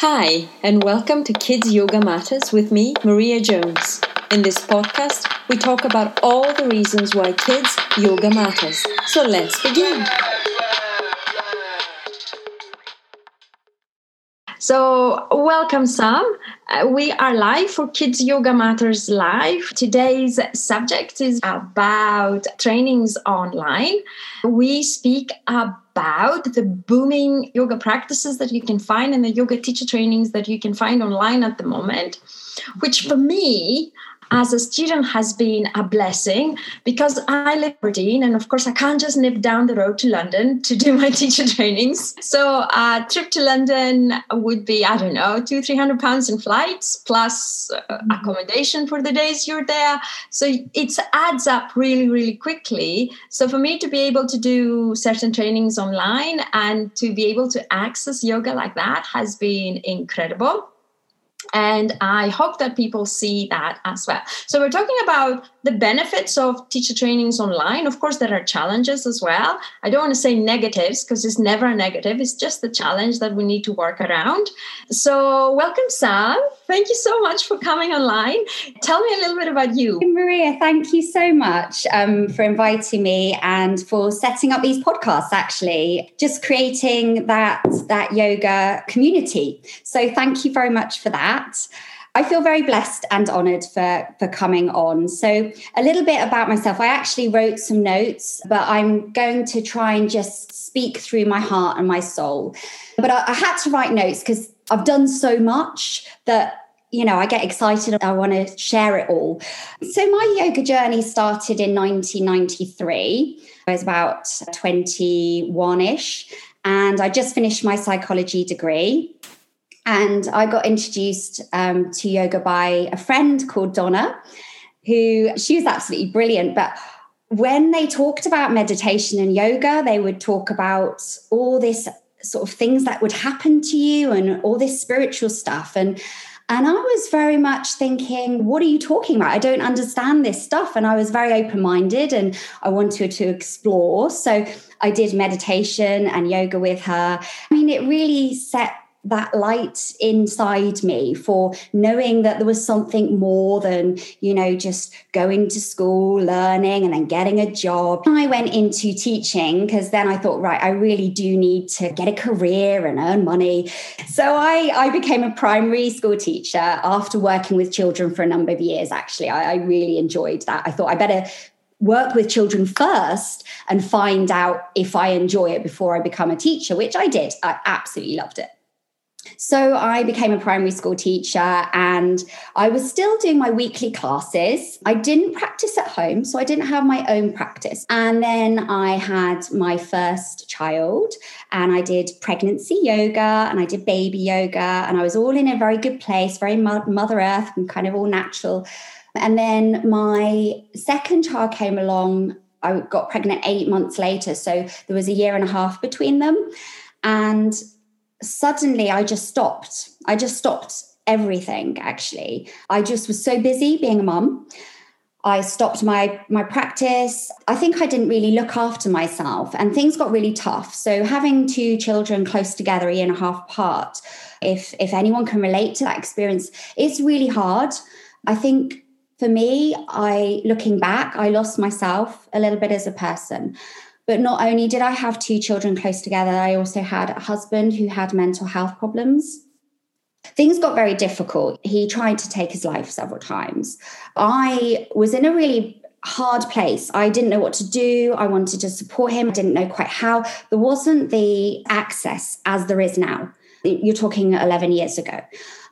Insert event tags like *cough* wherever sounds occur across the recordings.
Hi, and welcome to Kids Yoga Matters with me, Maria Jones. In this podcast, we talk about all the reasons why kids yoga matters. So let's begin. So, welcome, Sam. Uh, we are live for Kids Yoga Matters Live. Today's subject is about trainings online. We speak about the booming yoga practices that you can find and the yoga teacher trainings that you can find online at the moment, which for me as a student has been a blessing because I live in Aberdeen and of course I can't just nip down the road to London to do my *laughs* teacher trainings. So a trip to London would be, I don't know, two, three hundred pounds in flights plus uh, mm-hmm. accommodation for the days you're there. So it adds up really, really quickly. So for me to be able to do certain trainings online and to be able to access yoga like that has been incredible. And I hope that people see that as well. So, we're talking about the benefits of teacher trainings online. Of course, there are challenges as well. I don't want to say negatives because it's never a negative, it's just the challenge that we need to work around. So, welcome, Sam. Thank you so much for coming online. Tell me a little bit about you. Maria, thank you so much um, for inviting me and for setting up these podcasts, actually, just creating that, that yoga community. So, thank you very much for that. I feel very blessed and honored for, for coming on. So, a little bit about myself. I actually wrote some notes, but I'm going to try and just speak through my heart and my soul. But I, I had to write notes because I've done so much that you know, I get excited. I want to share it all. So, my yoga journey started in 1993. I was about 21 ish, and I just finished my psychology degree. And I got introduced um, to yoga by a friend called Donna, who she was absolutely brilliant. But when they talked about meditation and yoga, they would talk about all this sort of things that would happen to you and all this spiritual stuff. And and I was very much thinking, what are you talking about? I don't understand this stuff. And I was very open minded and I wanted to explore. So I did meditation and yoga with her. I mean, it really set that light inside me for knowing that there was something more than, you know, just going to school, learning, and then getting a job. I went into teaching because then I thought, right, I really do need to get a career and earn money. So I, I became a primary school teacher after working with children for a number of years, actually. I, I really enjoyed that. I thought I better work with children first and find out if I enjoy it before I become a teacher, which I did. I absolutely loved it. So I became a primary school teacher and I was still doing my weekly classes. I didn't practice at home, so I didn't have my own practice. And then I had my first child and I did pregnancy yoga and I did baby yoga and I was all in a very good place, very Mother Earth and kind of all natural. And then my second child came along. I got pregnant eight months later. So there was a year and a half between them. And suddenly I just stopped. I just stopped everything actually. I just was so busy being a mum. I stopped my my practice. I think I didn't really look after myself and things got really tough. So having two children close together a year and a half apart, if if anyone can relate to that experience, it's really hard. I think for me, I looking back, I lost myself a little bit as a person. But not only did I have two children close together, I also had a husband who had mental health problems. Things got very difficult. He tried to take his life several times. I was in a really hard place. I didn't know what to do. I wanted to support him. I didn't know quite how. There wasn't the access as there is now. You're talking 11 years ago.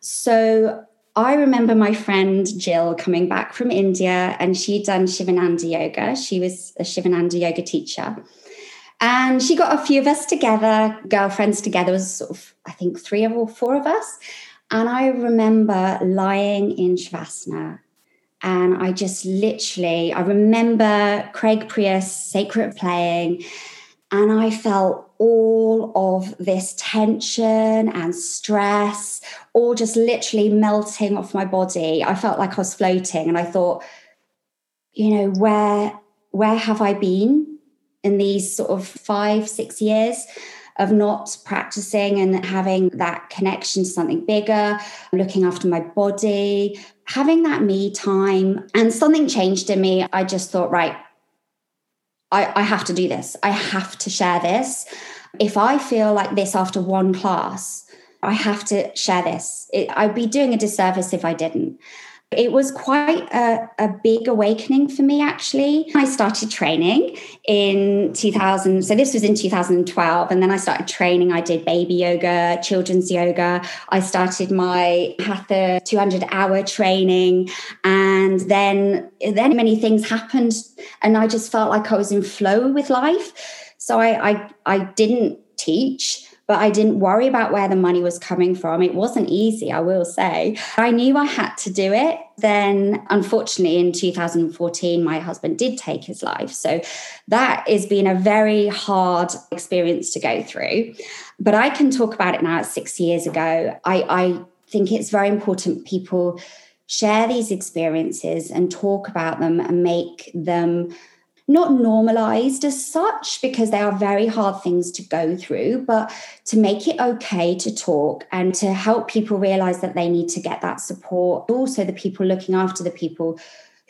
So I remember my friend Jill coming back from India and she'd done Sivananda yoga. She was a Sivananda yoga teacher. And she got a few of us together, girlfriends together, was sort of, I think, three or four of us. And I remember lying in Shavasana and I just literally, I remember Craig Pruess, Sacred playing, and I felt all of this tension and stress, all just literally melting off my body. I felt like I was floating. And I thought, you know, where where have I been in these sort of five, six years? of not practicing and having that connection to something bigger, looking after my body, having that me time. And something changed in me. I just thought, right, I, I have to do this. I have to share this. If I feel like this after one class, I have to share this. It, I'd be doing a disservice if I didn't. It was quite a, a, big awakening for me, actually. I started training in 2000. So, this was in 2012. And then I started training. I did baby yoga, children's yoga. I started my Hatha 200 hour training. And then, then many things happened. And I just felt like I was in flow with life. So, I, I, I didn't teach but I didn't worry about where the money was coming from. It wasn't easy, I will say. I knew I had to do it. Then, unfortunately, in 2014, my husband did take his life. So that has been a very hard experience to go through. But I can talk about it now, It's six years ago. I, I think it's very important people share these experiences and talk about them and make them not normalized as such because they are very hard things to go through, but to make it okay to talk and to help people realize that they need to get that support. Also, the people looking after the people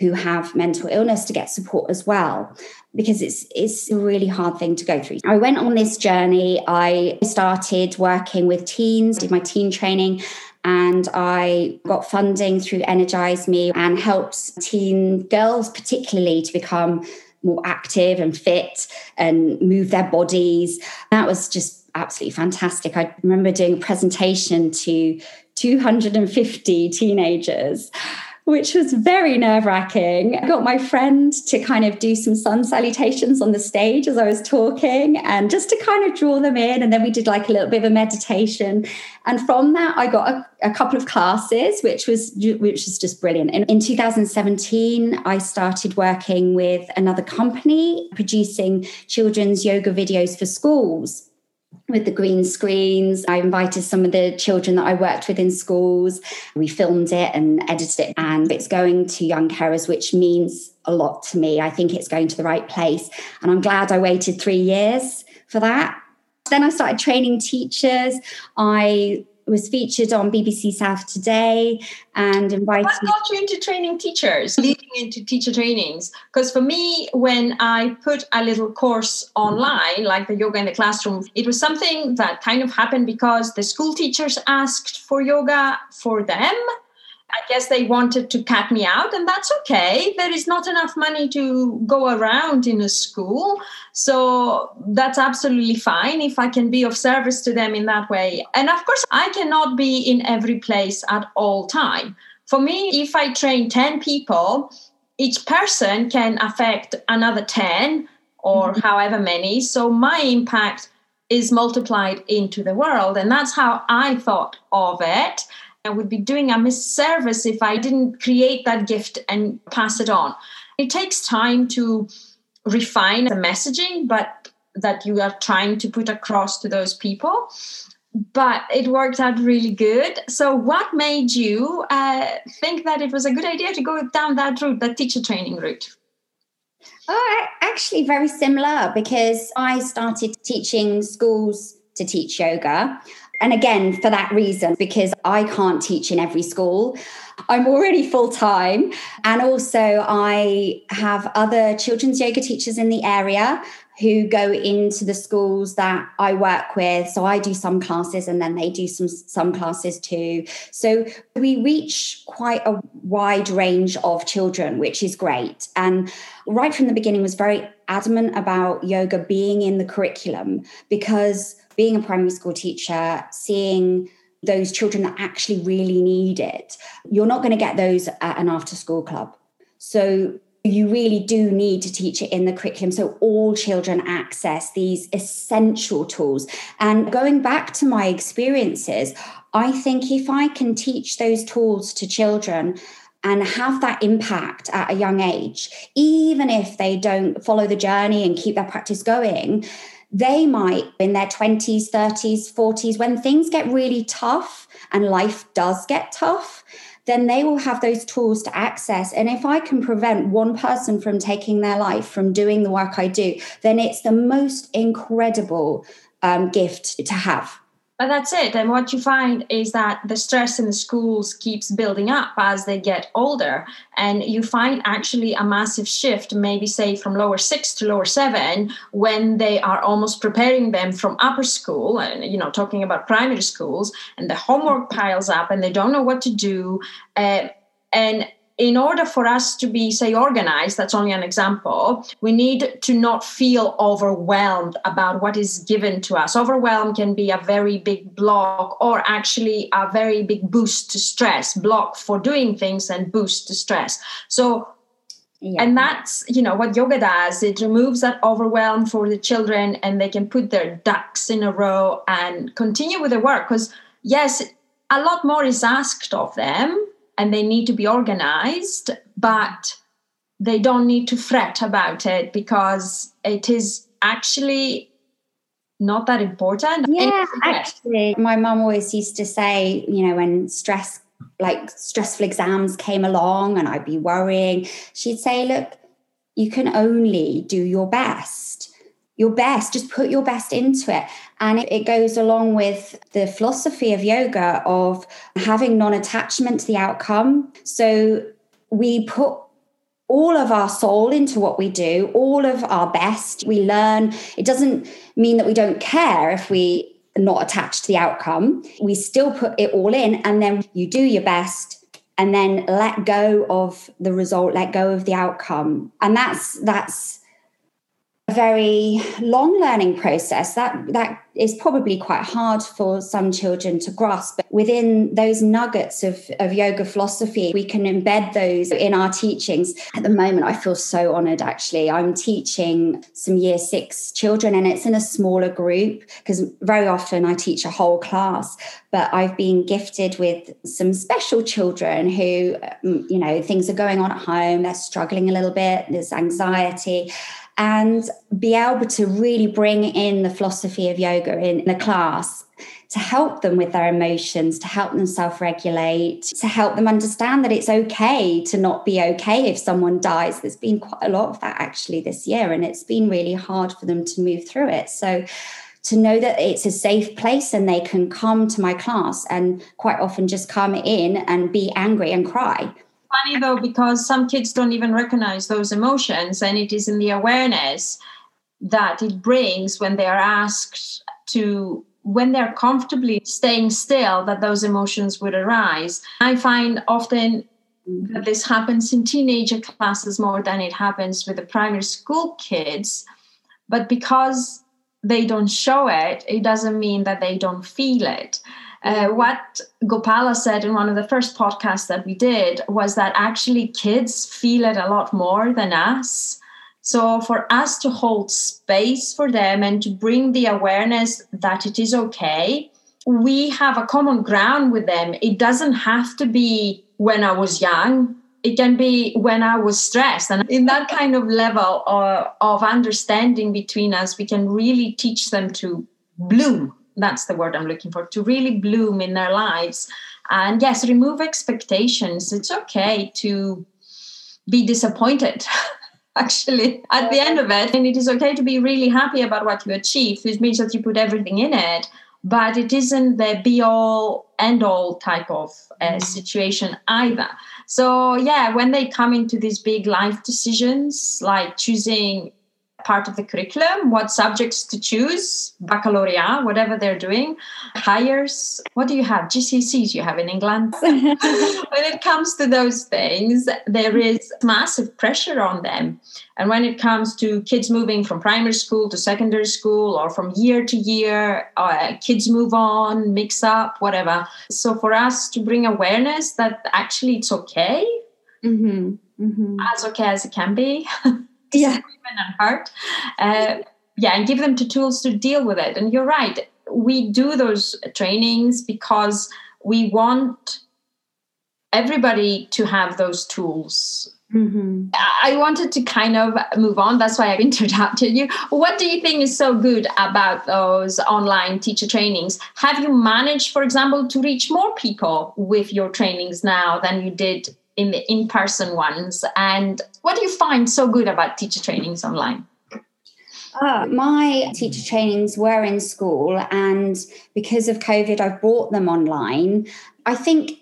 who have mental illness to get support as well because it's it's a really hard thing to go through. I went on this journey. I started working with teens, did my teen training and I got funding through Energise Me and helped teen girls particularly to become more active and fit and move their bodies. That was just absolutely fantastic. I remember doing a presentation to 250 teenagers which was very nerve wracking. I got my friend to kind of do some sun salutations on the stage as I was talking and just to kind of draw them in. And then we did like a little bit of a meditation. And from that, I got a, a couple of classes, which was which was just brilliant. And in 2017, I started working with another company producing children's yoga videos for schools with the green screens. I invited some of the children that I worked with in schools. We filmed it and edited it, and it's going to young carers, which means a lot to me. I think it's going to the right place. And I'm glad I waited three years for that. Then I started training teachers. I was featured on BBC South Today and invited. What got you into training teachers, leading into teacher trainings? Because for me, when I put a little course online, like the yoga in the classroom, it was something that kind of happened because the school teachers asked for yoga for them I guess they wanted to cut me out, and that's okay. There is not enough money to go around in a school. So that's absolutely fine if I can be of service to them in that way. And of course, I cannot be in every place at all time. For me, if I train 10 people, each person can affect another 10 or mm-hmm. however many. So my impact is multiplied into the world. And that's how I thought of it. I would be doing a misservice if I didn't create that gift and pass it on. It takes time to refine the messaging, but that you are trying to put across to those people. But it worked out really good. So, what made you uh, think that it was a good idea to go down that route, that teacher training route? Oh, actually, very similar because I started teaching schools to teach yoga. And again, for that reason, because I can't teach in every school. I'm already full time. And also, I have other children's yoga teachers in the area who go into the schools that I work with. So I do some classes and then they do some some classes too. So we reach quite a wide range of children, which is great. And right from the beginning was very adamant about yoga being in the curriculum because being a primary school teacher, seeing those children that actually really need it, you're not going to get those at an after school club. So you really do need to teach it in the curriculum so all children access these essential tools. And going back to my experiences, I think if I can teach those tools to children, and have that impact at a young age, even if they don't follow the journey and keep their practice going, they might in their 20s, 30s, 40s, when things get really tough and life does get tough, then they will have those tools to access. And if I can prevent one person from taking their life, from doing the work I do, then it's the most incredible um, gift to have. But that's it. And what you find is that the stress in the schools keeps building up as they get older. And you find actually a massive shift, maybe say from lower six to lower seven, when they are almost preparing them from upper school and, you know, talking about primary schools, and the homework piles up and they don't know what to do. Uh, and in order for us to be say organized that's only an example we need to not feel overwhelmed about what is given to us. Overwhelm can be a very big block or actually a very big boost to stress block for doing things and boost to stress. So yeah. and that's you know what yoga does. It removes that overwhelm for the children and they can put their ducks in a row and continue with the work because yes a lot more is asked of them and they need to be organized, but they don't need to fret about it because it is actually not that important. Yeah, actually, my mum always used to say, you know, when stress, like stressful exams came along and I'd be worrying, she'd say, look, you can only do your best your best, just put your best into it. And it, goes along with the philosophy of yoga of having non attachment to the outcome. So we put all of our soul into what we do, all of our best. We learn. It doesn't mean that we don't care if we are not attached to the outcome. We still put it all in, and then you do your best and then let go of the result let go of the outcome and that's that's a very long learning process. That that is probably quite hard for some children to grasp but within those nuggets of, of yoga philosophy we can embed those in our teachings. At the moment i feel so honored actually. I'm teaching some year six children and it's in a smaller group because very often i teach a whole class but i've been gifted with some special children who you know things are going on at home they're struggling a little bit there's anxiety and be able to really bring in the philosophy of yoga in the class to help them with their emotions, to help them self regulate, to help them understand that it's okay to not be okay if someone dies. There's been quite a lot of that actually this year, and it's been really hard for them to move through it. So, to know that it's a safe place and they can come to my class and quite often just come in and be angry and cry funny though because some kids don't even recognize those emotions and it is in the awareness that it brings when they are asked to when they're comfortably staying still that those emotions would arise. I find often that this happens in teenager classes more than it happens with the primary school kids but because they don't show it it doesn't mean that they don't feel it uh, what Gopala said in one of the first podcasts that we did was that actually kids feel it a lot more than us. So, for us to hold space for them and to bring the awareness that it is okay, we have a common ground with them. It doesn't have to be when I was young, it can be when I was stressed. And in that kind of level of, of understanding between us, we can really teach them to bloom that's the word i'm looking for to really bloom in their lives. And yes remove expectations. It's okay to be disappointed *laughs* actually at the end of it. And it is okay to be really happy about what you achieve which means that you put everything in it. But it isn't the be all end all type of uh, mm. situation either. So yeah when they come into these big life decisions like choosing part of the curriculum, what subjects to choose, baccalaureate, whatever they're doing, Highers. What do you have? GCSEs you have in England. *laughs* when it comes to those things, there is massive pressure on them. And when it comes to kids moving from primary school to secondary school or from year to year, uh, kids move on, mix up, whatever. So for us to bring awareness that actually it's okay, mm-hmm. Mm-hmm. as okay as it can be. *laughs* yeah. and hurt. Uh, yeah, and give them the tools to deal with it. And you're right. We do those trainings because we want everybody to have those tools. Mm-hmm. I wanted to kind of move on. That's why I *laughs* interrupted you. What do you think is so good about those online teacher trainings? Have you managed, for example, to reach more people with your trainings now than you did in the in-person ones and what do you find so good about teacher trainings online Uh, my teacher trainings were in school, and because of COVID, I've brought them online. I think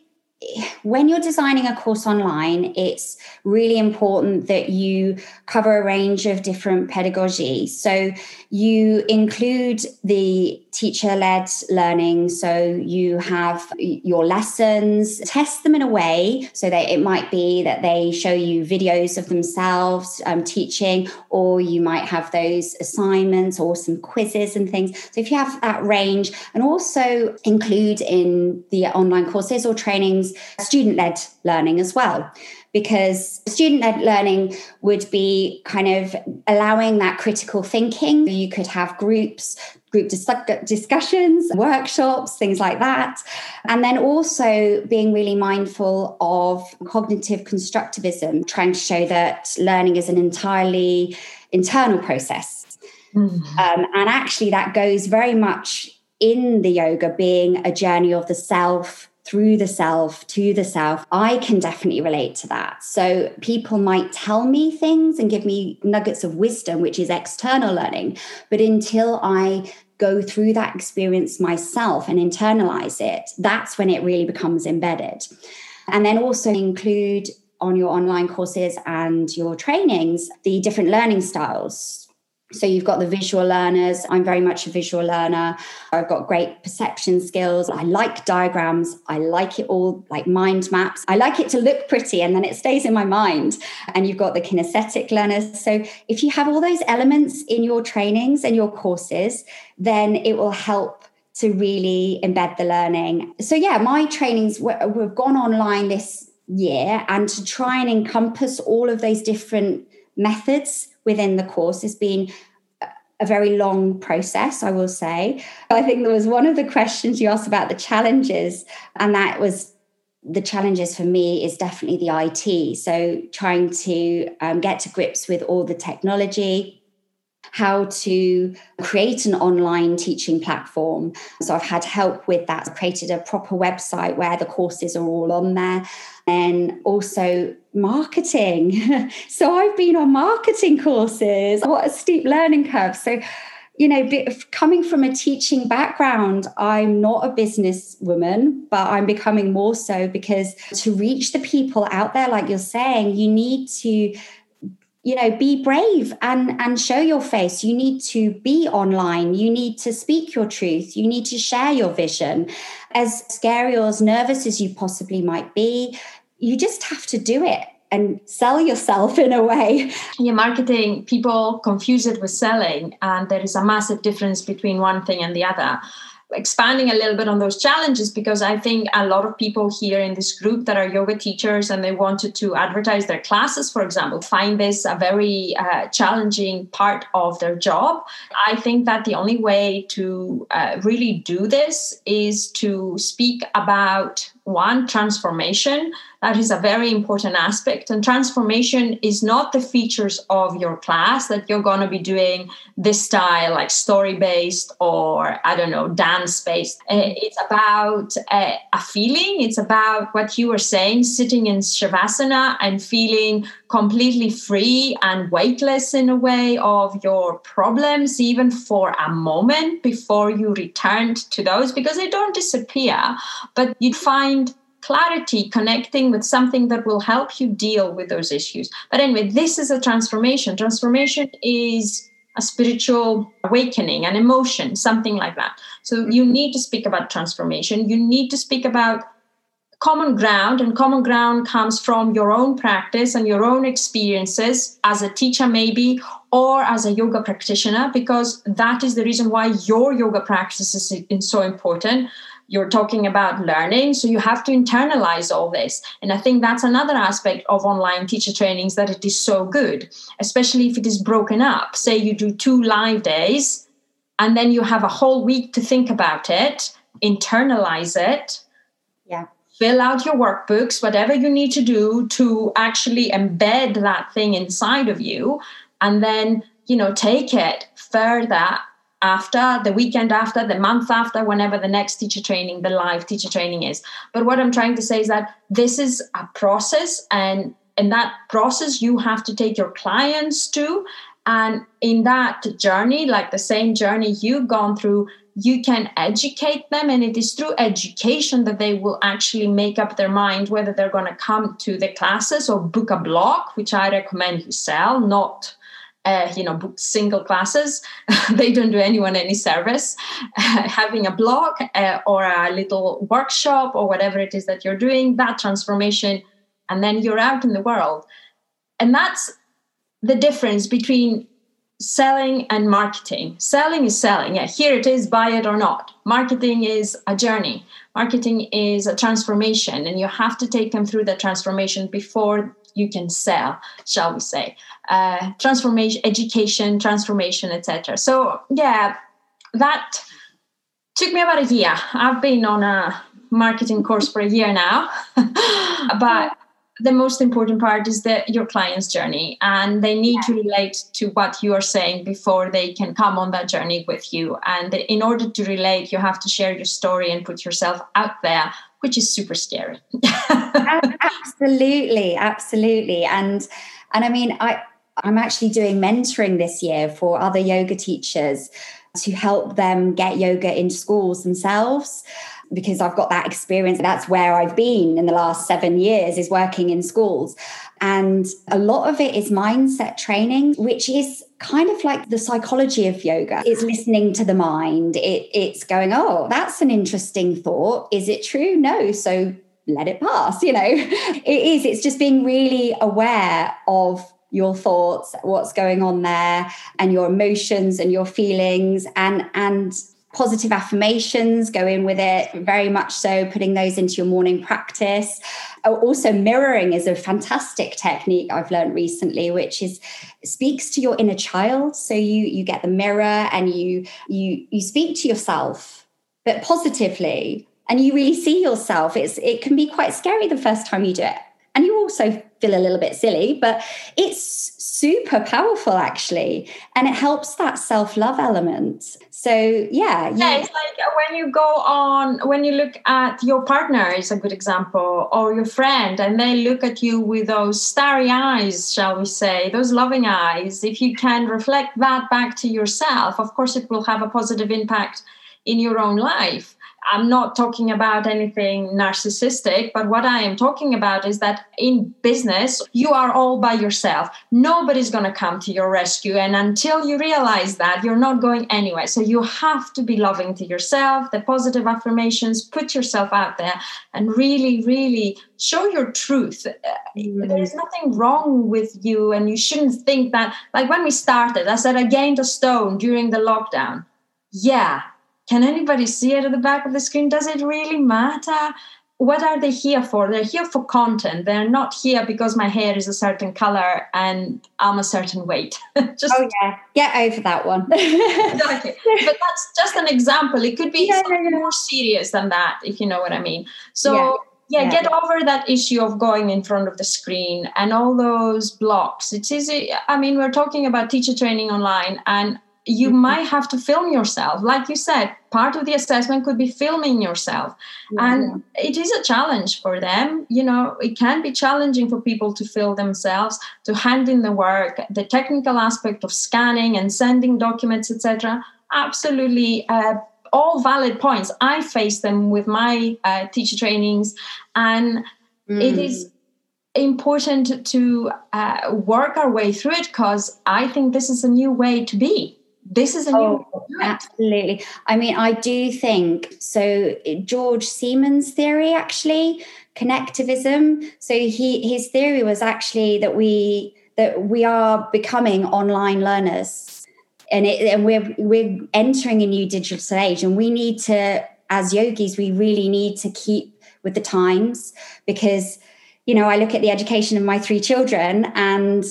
when you're designing a course online, it's really important that you cover a range of different pedagogy. So you include the teacher led learning. So you have your lessons, test them in a way so that it might be that they show you videos of themselves um, teaching, or you might have those assignments or some quizzes and things. So if you have that range, and also include in the online courses or trainings student led learning as well because student led learning would be kind of allowing that critical thinking. You could have groups, group dis- discussions, workshops, things like that. And then also being really mindful of cognitive constructivism, trying to show that learning is an entirely internal process. Mm. Um, and actually, that goes very much in the yoga being a journey of the self through the self to the self, I can definitely relate to that. So people might tell me things and give me nuggets of wisdom, which is external learning. But until I go through that experience myself and internalize it, that's when it really becomes embedded. And then also include on your online courses and your trainings the different learning styles so you've got the visual learners. I'm very much a visual learner. I've got great perception skills. I like diagrams. I like it all like mind maps. I like it to look pretty and then it stays in my mind. And you've got the kinesthetic learners. So if you have all those elements in your trainings and your courses, then it will help to really embed the learning. So yeah, my trainings we've gone online this year and to try and encompass all of those different methods within the course has been a very long process, I will say. I think there was one of the questions you asked about the challenges, and that was the challenges for me is definitely the IT. So trying to um, get to grips with all the technology, how to create an online teaching platform. So I've had help with that. Created a proper website where the courses are all on there. And also marketing. *laughs* so I've been on marketing courses. What a steep learning curve. So you know, coming from a teaching background, I'm not a business woman, but I'm becoming more so because to reach the people out there, like you're saying, you need to you know be brave and and show your face. You need to be online. You need to speak your truth. You need to share your vision. As scary or as nervous as you possibly might be you just have to do it and sell yourself in a way. Yeah, marketing, people confuse it with selling, and there is a massive difference between one thing and the other expanding a little bit on those challenges because I think a lot of people here in this group that are yoga teachers and they wanted to advertise their classes, for example, find this a very uh, challenging part of their job. I think that the only way to uh, really do this is to speak about one transformation that is a very important aspect. And transformation is not the features of your class that you're going to be doing this style like story based or i don't know dance based eh, it's about a, eh, a feeling. It's about what you were saying sitting in shavasana and feeling completely free and weightless in a way of your problems even for a moment before you returned to those because they don't disappear. But you find clarity connecting with something that will help you deal with those issues. But anyway, this is a transformation. Transformation is a spiritual awakening, an emotion, something like that. So mm-hmm. you need to speak about transformation. You need to speak about common ground, and common ground comes from your own practice and your own experiences as a teacher, maybe, or as a yoga practitioner, because that is the reason why your yoga practice is so important you're talking about learning so you have to internalize all this. And i think that's another aspect of online teacher trainings that it is so good especially if it is broken up. Say you do two live days and then you have a whole week to think about it internalize it. Yeah. Fill out your workbooks whatever you need to do to actually embed that thing inside of you and then you know take it further after, the weekend after, the month after, whenever the next teacher training, the live teacher training is. But what I'm trying to say is that this is a process, and in that process, you have to take your clients to And in that journey, like the same journey you've gone through, you can educate them. And it is through education that they will actually make up their mind whether they're going to come to the classes or book a block, which I recommend you sell, not uh, you know, single classes. *laughs* they don't do anyone any service. Uh, having a blog uh, or a little workshop or whatever it is that you're doing, that transformation, and then you're out in the world. And that's the difference between selling and marketing. Selling is selling. Yeah, here it is, buy it or not. Marketing is a journey. Marketing is a transformation, and you have to take them through the transformation before you can sell, shall we say. Uh, transformation, education, transformation, etc. So, yeah, that took me about a year. I've been on a marketing course for a year now, *laughs* but the most important part is that your client's journey and they need to relate to what you are saying before they can come on that journey with you and in order to relate you have to share your story and put yourself out there which is super scary *laughs* absolutely absolutely and and i mean i i'm actually doing mentoring this year for other yoga teachers to help them get yoga into schools themselves because I've got that experience. That's where I've been in the last seven years is working in schools. And a lot of it is mindset training, which is kind of like the psychology of yoga. It's listening to the mind. It, it's going, oh, that's an interesting thought. Is it true? No. So let it pass. You know, *laughs* it is. It's just being really aware of your thoughts what's going on there and your emotions and your feelings and and positive affirmations go in with it very much so putting those into your morning practice. Oh, also mirroring is a fantastic technique i've learned recently which is speaks to your inner child. So you you get the mirror and you you you speak to yourself but positively and you really see yourself. It's it can be quite scary the first time you do it. And you also feel a little bit silly, but it's super powerful actually. And it helps that self love element. So, yeah. You- yeah, it's like when you go on, when you look at your partner, is a good example, or your friend, and they look at you with those starry eyes, shall we say, those loving eyes. If you can reflect that back to yourself, of course, it will have a positive impact in your own life. I'm not talking about anything narcissistic, but what I am talking about is that in business, you are all by yourself. Nobody's going to come to your rescue. And until you realize that, you're not going anywhere. So you have to be loving to yourself, the positive affirmations, put yourself out there and really, really show your truth. Mm-hmm. There is nothing wrong with you. And you shouldn't think that, like when we started, I said I gained a stone during the lockdown. Yeah, can anybody see it at the back of the screen? Does it really matter? What are they here for? They're here for content. They're not here because my hair is a certain color and I'm a certain weight. *laughs* just oh yeah, get over that one. *laughs* exactly. But that's just an example. It could be yeah, yeah, yeah. more serious than that, if you know what I mean. So yeah, yeah, get over that issue of going in front of the screen and all those blocks. It's easy. I mean, we're talking about teacher training online, and you mm-hmm. might have to film yourself. Like you said part of the assessment could be filming yourself. And it is a challenge for them. You know it can be challenging for people to film themselves to hand in the work the technical aspect of scanning and sending documents etc absolutely uh, all valid points. I face them with my uh, teacher trainings. And mm. it is important to uh, work our way through it because i think this is a new way to be this is a new oh, absolutely. I mean i do think so george siemens theory actually connectivism. So he his theory was actually that we that we are becoming online learners. And it and we're we're entering a new digital age and we need to as yogis we really need to keep with the times because you know i look at the education of my three children and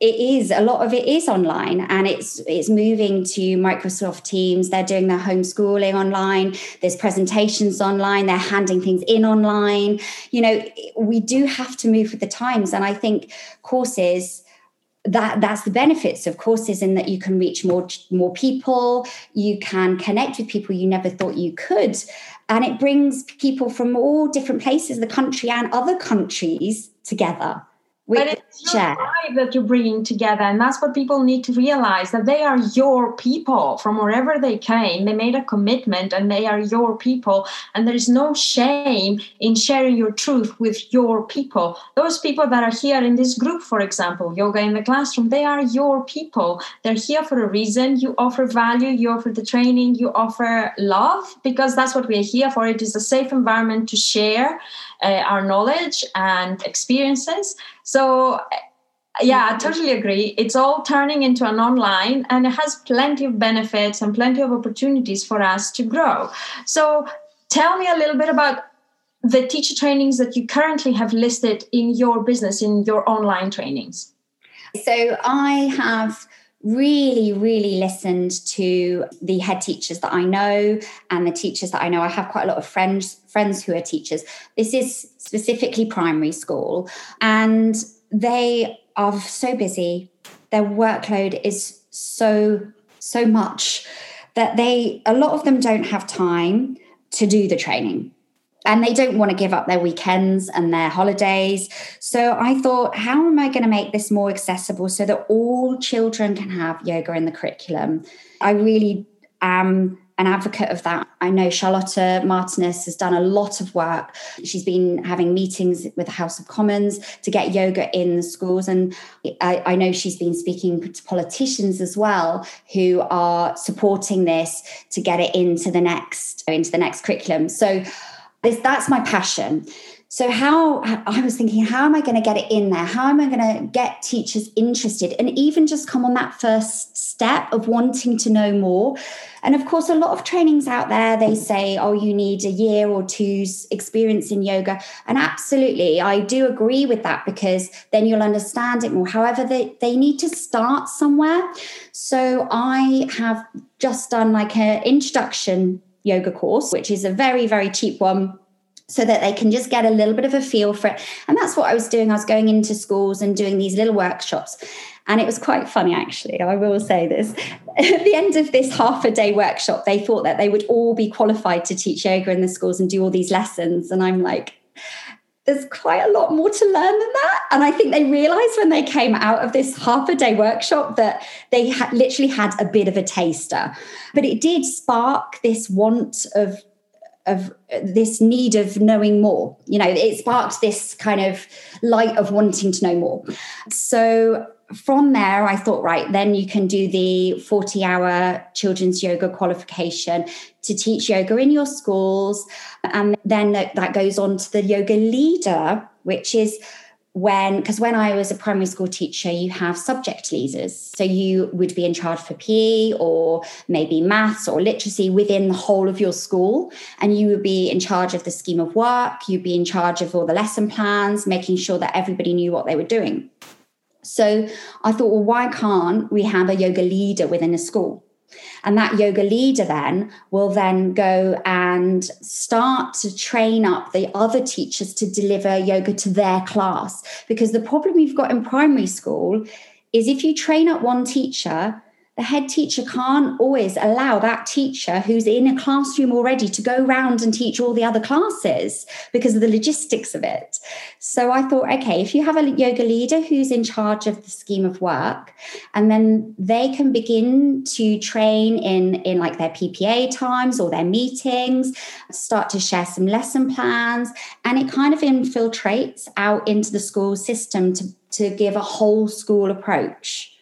it is a lot of it is online and it's it's moving to microsoft teams. They're doing their homeschooling online. There's presentations online. They're handing things in online. You know we do have to move with the times and i think courses that that's the benefits of courses in that you can reach more more people. You can connect with people you never thought you could. And it brings people from all different places the country and other countries together but it, share that you're bringing together and that's what people need to realize that they are your people from wherever they came. They made a commitment and they are your people and there is no shame in sharing your truth with your people. Those people that are here in this group for example yoga in the classroom they are your people. They're here for a reason. You offer value you offer the training you offer love because that's what we are here for. It is a safe environment to share uh, our knowledge and experiences so yeah, I totally agree. It's all turning into an online and it has plenty of benefits and plenty of opportunities for us to grow. So tell me a little bit about the teacher trainings that you currently have listed in your business, in your online trainings. So I have really, really listened to the head teachers that I know and the teachers that I know. I have quite a lot of friends friends who are teachers. This is specifically primary school, and they are so busy. Their workload is so so much that they a lot of them don't have time to do the training and they don't want to give up their weekends and their holidays. So I thought, how am I going to make this more accessible so that all children can have yoga in the curriculum? I really am an advocate of that. I know Charlotte Martinez has done a lot of work. She's been having meetings with the House of Commons to get yoga in the schools. And I, I, know she's been speaking to politicians as well who are supporting this to get it into the next into the next curriculum. So this, that's my passion. So, how I was thinking, how am I going to get it in there? How am I going to get teachers interested and even just come on that first step of wanting to know more? And of course, a lot of trainings out there, they say, oh, you need a year or two's experience in yoga. And absolutely, I do agree with that because then you'll understand it more. However, they, they need to start somewhere. So, I have just done like an introduction yoga course, which is a very, very cheap one so that they can just get a little bit of a feel for it. And that's what I was doing. I was going into schools and doing these little workshops. And it was quite funny, actually. I will say this. *laughs* At the end of this half a day workshop, they thought that they would all be qualified to teach yoga in the schools and do all these lessons. And I'm like, there's quite a lot more to learn than that. And I think they realized when they came out of this half a day workshop that they literally had a bit of a taster. But it did spark this want of of this need of knowing more. You know, it sparked this kind of light of wanting to know more. So from there, I thought, right, then you can do the 40 hour children's yoga qualification to teach yoga in your schools. And then that goes on to the yoga leader, which is when because when I was a primary school teacher, you have subject leaders. So you would be in charge for PE or maybe maths or literacy within the whole of your school. And you would be in charge of the scheme of work, you'd be in charge of all the lesson plans, making sure that everybody knew what they were doing. So I thought, well, why can't we have a yoga leader within a school? And that yoga leader then will then go and start to train up the other teachers to deliver yoga to their class. Because the problem you've got in primary school is if you train up one teacher, the head teacher can't always allow that teacher who's in a classroom already to go round and teach all the other classes because of the logistics of it. So I thought, okay, if you have a yoga leader who's in charge of the scheme of work, and then they can begin to train in, in like their PPA times or their meetings, start to share some lesson plans, and it kind of infiltrates out into the school system to, to give a whole school approach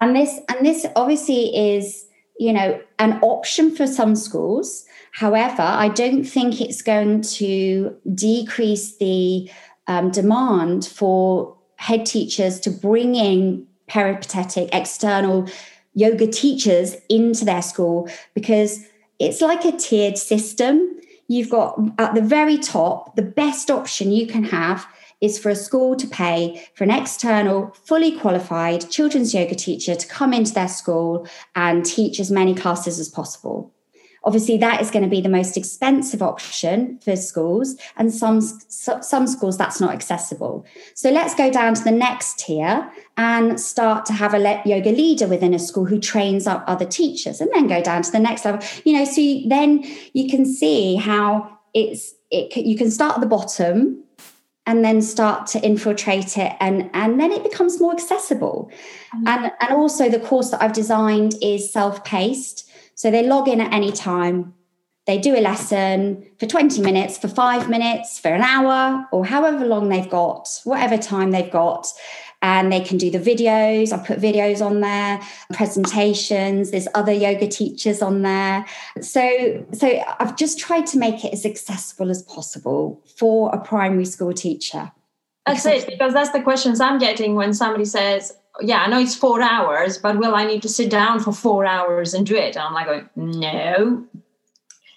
and this and this obviously is you know an option for some schools. However i don't think it's going to decrease the um, demand for head teachers to bring in peripatetic external yoga teachers into their school because it's like a tiered system. You've got at the very top the best option you can have is for a school to pay for an external, fully qualified children's yoga teacher to come into their school and teach as many classes as possible. Obviously, that is going to be the most expensive option for schools, and some, some schools that's not accessible. So let's go down to the next tier and start to have a yoga leader within a school who trains up other teachers, and then go down to the next level. You know, so then you can see how it's it. You can start at the bottom and then start to infiltrate it and and then it becomes more accessible. Mm-hmm. and and also the course that i've designed is self-paced. So they log in at any time. They do a lesson for 20 minutes for 5 minutes for an hour or however long they've got whatever time they've got and they can do the videos. I put videos on there, presentations. There's other yoga teachers on there. So, so I've just tried to make it as accessible as possible for a primary school teacher. That's it, because that's the questions I'm getting when somebody says, yeah, I know it's four hours, but will I need to sit down for four hours and do it? And I'm like, going, no,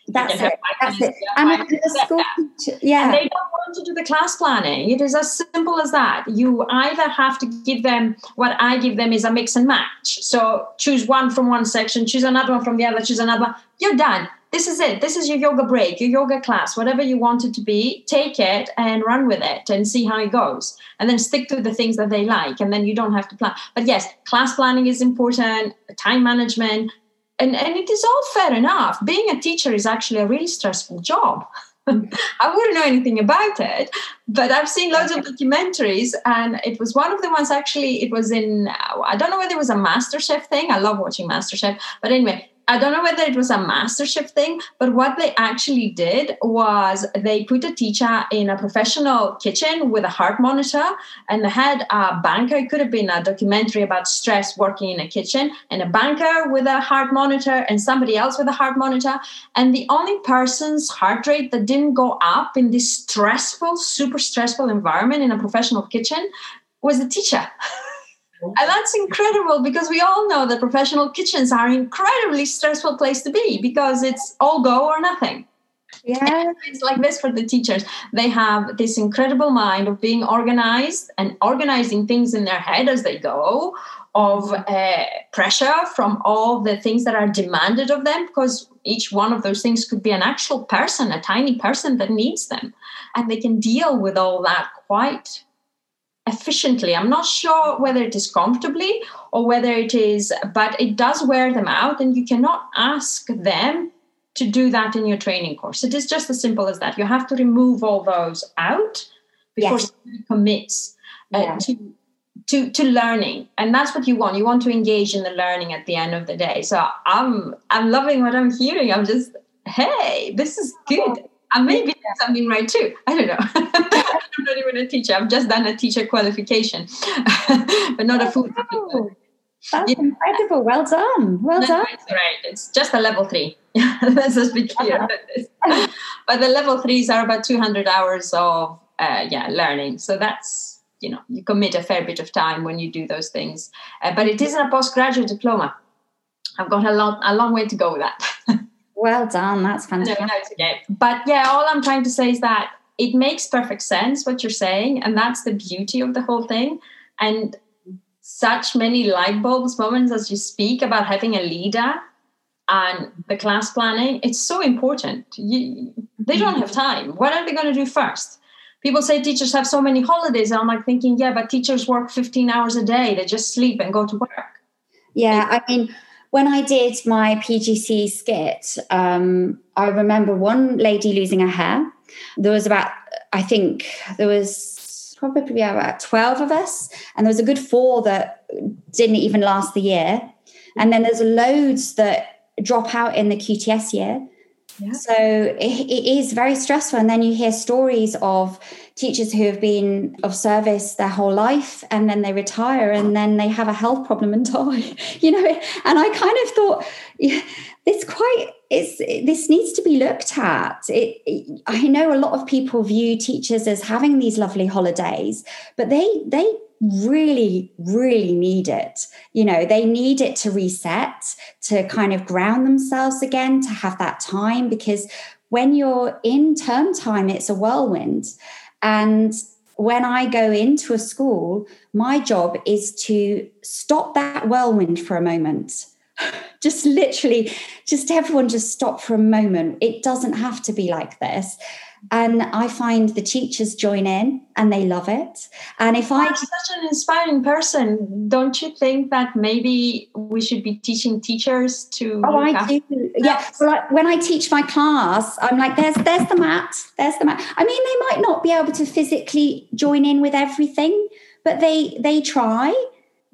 that's it. That's it. And a school teacher, yeah. And they don't want to do the class planning. It is as simple as that. You either have to give them what I give them is a mix and match. So choose one from one section, choose another one from the other, choose another. You're done. This is it. This is your yoga break, your yoga class, whatever you want it to be. Take it and run with it and see how it goes. And then stick to the things that they like. And then you don't have to plan. But yes, class planning is important, time management, and, and it is all fair enough. Being a teacher is actually a really stressful job. *laughs* *laughs* I wouldn't know anything about it, but I've seen loads of documentaries, and it was one of the ones actually. It was in I don't know whether it was a MasterChef thing. I love watching MasterChef, but anyway, I don't know whether it was a MasterChef thing, but what they actually did was they put a teacher in a professional kitchen with a heart monitor, and they had a banker. It could have been a documentary about stress working in a kitchen, and a banker with a heart monitor, and somebody else with a heart monitor. And the only person's heart rate that didn't go up in this stressful, super stressful environment in a professional kitchen was the teacher. *laughs* And that's incredible because we all know that professional kitchens are incredibly stressful place to be because it's all go or nothing. Yeah. It's like this for the teachers. They have this incredible mind of being organized and organizing things in their head as they go, of uh, pressure from all the things that are demanded of them, because each one of those things could be an actual person, a tiny person that needs them. And they can deal with all that quite efficiently. I'm not sure whether it is comfortably or whether it is, but it does wear them out, and you cannot ask them to do that in your training course. It is just as simple as that. You have to remove all those out before yes. somebody commits uh, yeah. to to to learning and that's what you want you want to engage in the learning at the end of the day so i'm i'm loving what i'm hearing i'm just hey this is good I may be doing something right too. I don't know. *laughs* I'm not even a teacher. I've just done a teacher qualification, *laughs* but not a. Oh, that's yeah. incredible. Well done. Well no, done. right. It's just a level three. *laughs* Let's just be clear uh-huh. but the level threes are about 200 hours of uh, yeah learning. So that's you know you commit a fair bit of time when you do those things. Uh, but it isn't a postgraduate diploma. I've got a lot a long way to go with that. Well done. That's fantastic. No, but yeah, all I'm trying to say is that it makes perfect sense what you're saying. And that's the beauty of the whole thing. And such many light bulbs moments as you speak about having a leader and the class planning, it's so important. You, they don't have time. What are they going to do first? People say teachers have so many holidays. And I'm like thinking, yeah, but teachers work 15 hours a day. They just sleep and go to work. Yeah, I mean, when I did my PGC skit, um, I remember one lady losing her hair. There was about, I think, there was probably about 12 of us, and there was a good four that didn't even last the year. And then there's loads that drop out in the QTS year. Yeah. So it, it is very stressful. And then you hear stories of teachers who have been of service their whole life and then they retire and then they have a health problem and *laughs* die you know? And i kind of thought *laughs* yeah, it's quite it's this needs to be looked at. It, it, i know a lot of people view teachers as having these lovely holidays but they they really really need it. You know they need it to reset to kind of ground themselves again to have that time because when you're in term time it's a whirlwind and when I go into a school, my job is to stop that whirlwind for a moment. *laughs* Just literally, just everyone just stop for a moment. It doesn't have to be like this. And I find the teachers join in and they love it. And if You're I such an inspiring person, don't you think that maybe we should be teaching teachers to? Oh, I do. Yeah. Well, like, when I teach my class, I'm like, there's there's the mat, there's the mat. I mean, they might not be able to physically join in with everything, but they they try.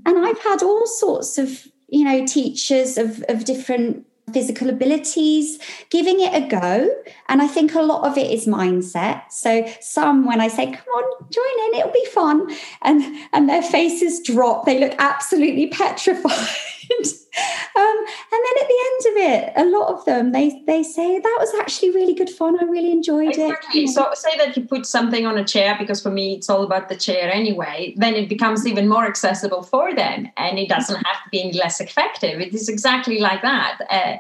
And I've had all sorts of you know teachers of of different physical abilities, giving it a go. And I think a lot of it is mindset. So some, when I say, come on, join in, it'll be fun. And, and their faces drop. They look absolutely *laughs* petrified. *laughs* um, and then at the end of it, a lot of them, they, they say, that was actually really good fun. I really enjoyed exactly. it. So say that you put something on a chair, because for me, it's all about the chair anyway, then it becomes even more accessible for them. And it doesn't have to be any less effective. It is exactly like that. Uh,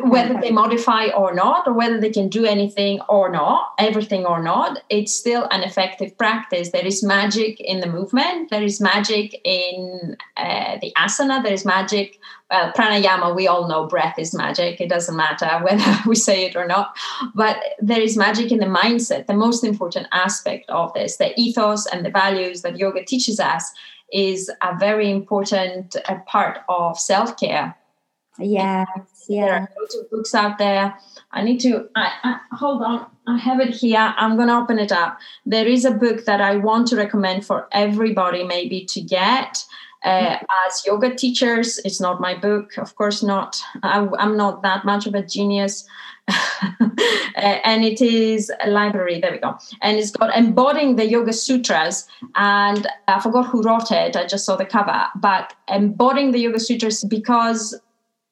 whether they modify or not, or whether they can do anything or not, everything or not, it's still an effective practice. There is magic in the movement, there is magic in uh, the asana, there is magic. Well, pranayama, we all know breath is magic. It doesn't matter *laughs* whether we say it or not. But there is magic in the mindset. The most important aspect of this, the ethos and the values that yoga teaches us, is a very important uh, part of self care. Yes, yeah. There are loads of books out there. I need to I, I, hold on. I have it here. I'm going to open it up. There is a book that I want to recommend for everybody, maybe to get. Uh, as yoga teachers, it's not my book, of course not. I, I'm not that much of a genius. *laughs* Uh, and it is a library there we go and it's got embodying the yoga sutras and i forgot who wrote it i just saw the cover but embodying the yoga sutras because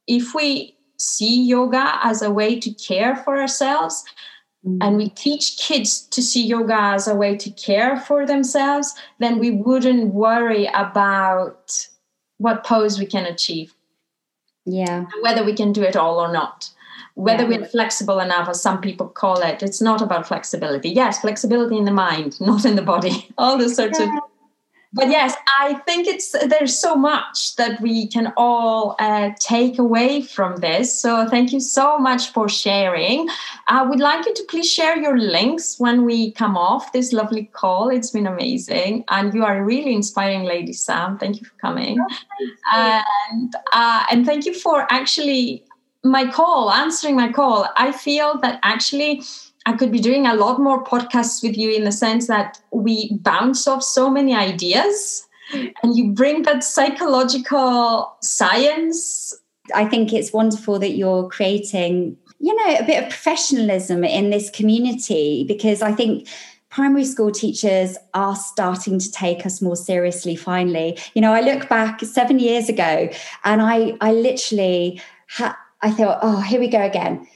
if we see yoga as a way to care for ourselves mm. and we teach kids to see yoga as a way to care for themselves then we wouldn't worry about what pose we can achieve yeah whether we can do it all or not whether yeah. we're flexible enough as some people call it it's not about flexibility yes flexibility in the mind *laughs* not in the body all those sorts yeah. of but yes i think it's there's so much that we can all uh, take away from this. So thank you so much for sharing. I would like you to please share your links when we come off this lovely call. It's been amazing. And you are a really inspiring lady sam. Thank you for coming. Oh, you. and uh, and thank you for actually my call, answering my call, I feel that actually I could be doing a lot more podcasts with you in the sense that we bounce off so many ideas and you bring that psychological science. I think it's wonderful that you're creating, you know, a bit of professionalism in this community because I think primary school teachers are starting to take us more seriously finally you know i look back 7 years ago and i i literally I thought, oh, here we go again.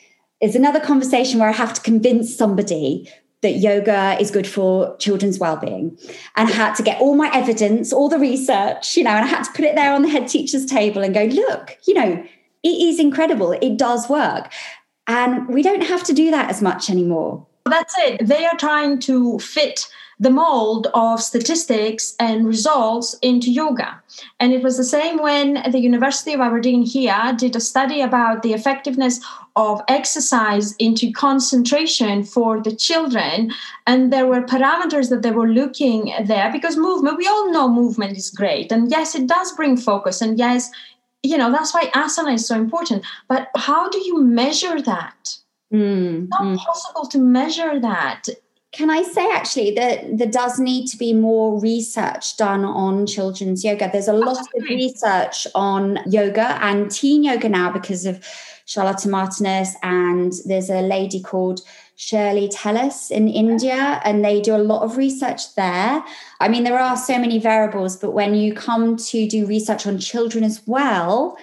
It's another conversation where I have to convince somebody that yoga is good for children's well-being. And I had to get all my evidence all the research you know and i had to put it there on the head teacher's table and go look you know it is incredible. It does work. And we don't have to do that as much anymore. That's it. They are trying to fit the mold of statistics and results into yoga. And it was the same when the University of Aberdeen here did a study about the effectiveness of exercise into concentration for the children. And there were parameters that they were looking there because movement, we all know movement is great. And yes, it does bring focus. And yes, you know, that's why asana is so important. But how do you measure that? Mm, it's not mm. possible to measure that can I say actually that there does need to be more research done on children's yoga? There's a lot of research on yoga and teen yoga now because of Charlotta Martinus, and there's a lady called Shirley Telles in India, and they do a lot of research there. I mean, there are so many variables, but when you come to do research on children as well,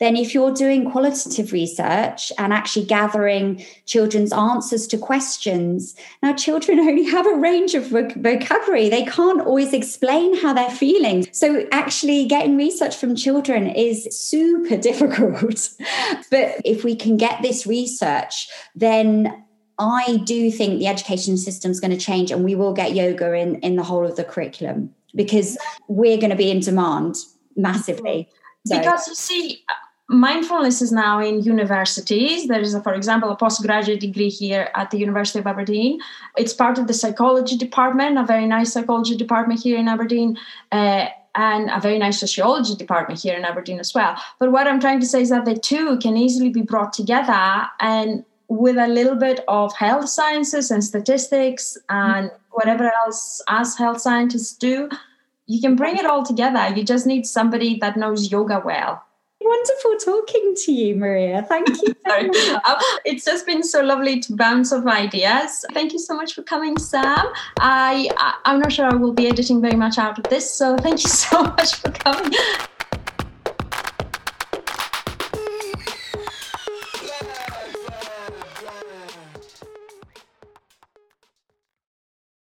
then if you're doing qualitative research and actually gathering children's answers to questions, now children *laughs* only have a range of vocabulary. They can't always explain how they're feeling. So actually getting research from children is super *laughs* difficult. but if we can get this research, then I do think the education system is going to change and we will get yoga in, in the whole of the curriculum because we're going to be in demand massively. So. Because you see, mindfulness is now in universities. There is, a, for example, a postgraduate degree here at the University of Aberdeen. It's part of the psychology department, a very nice psychology department here in Aberdeen. Uh, and a very nice sociology department here in Aberdeen as well. But what I'm trying to say is that the two can easily be brought together and with a little bit of health sciences and statistics and whatever else us health scientists do, you can bring it all together. You just need somebody that knows yoga well Wonderful talking to you, Maria. Thank you. *laughs* Sorry. Um, it's just been so lovely to bounce off ideas. Thank you so much for coming, Sam. I, I I'm not sure I will be editing very much out of this, so thank you so *laughs* much for coming.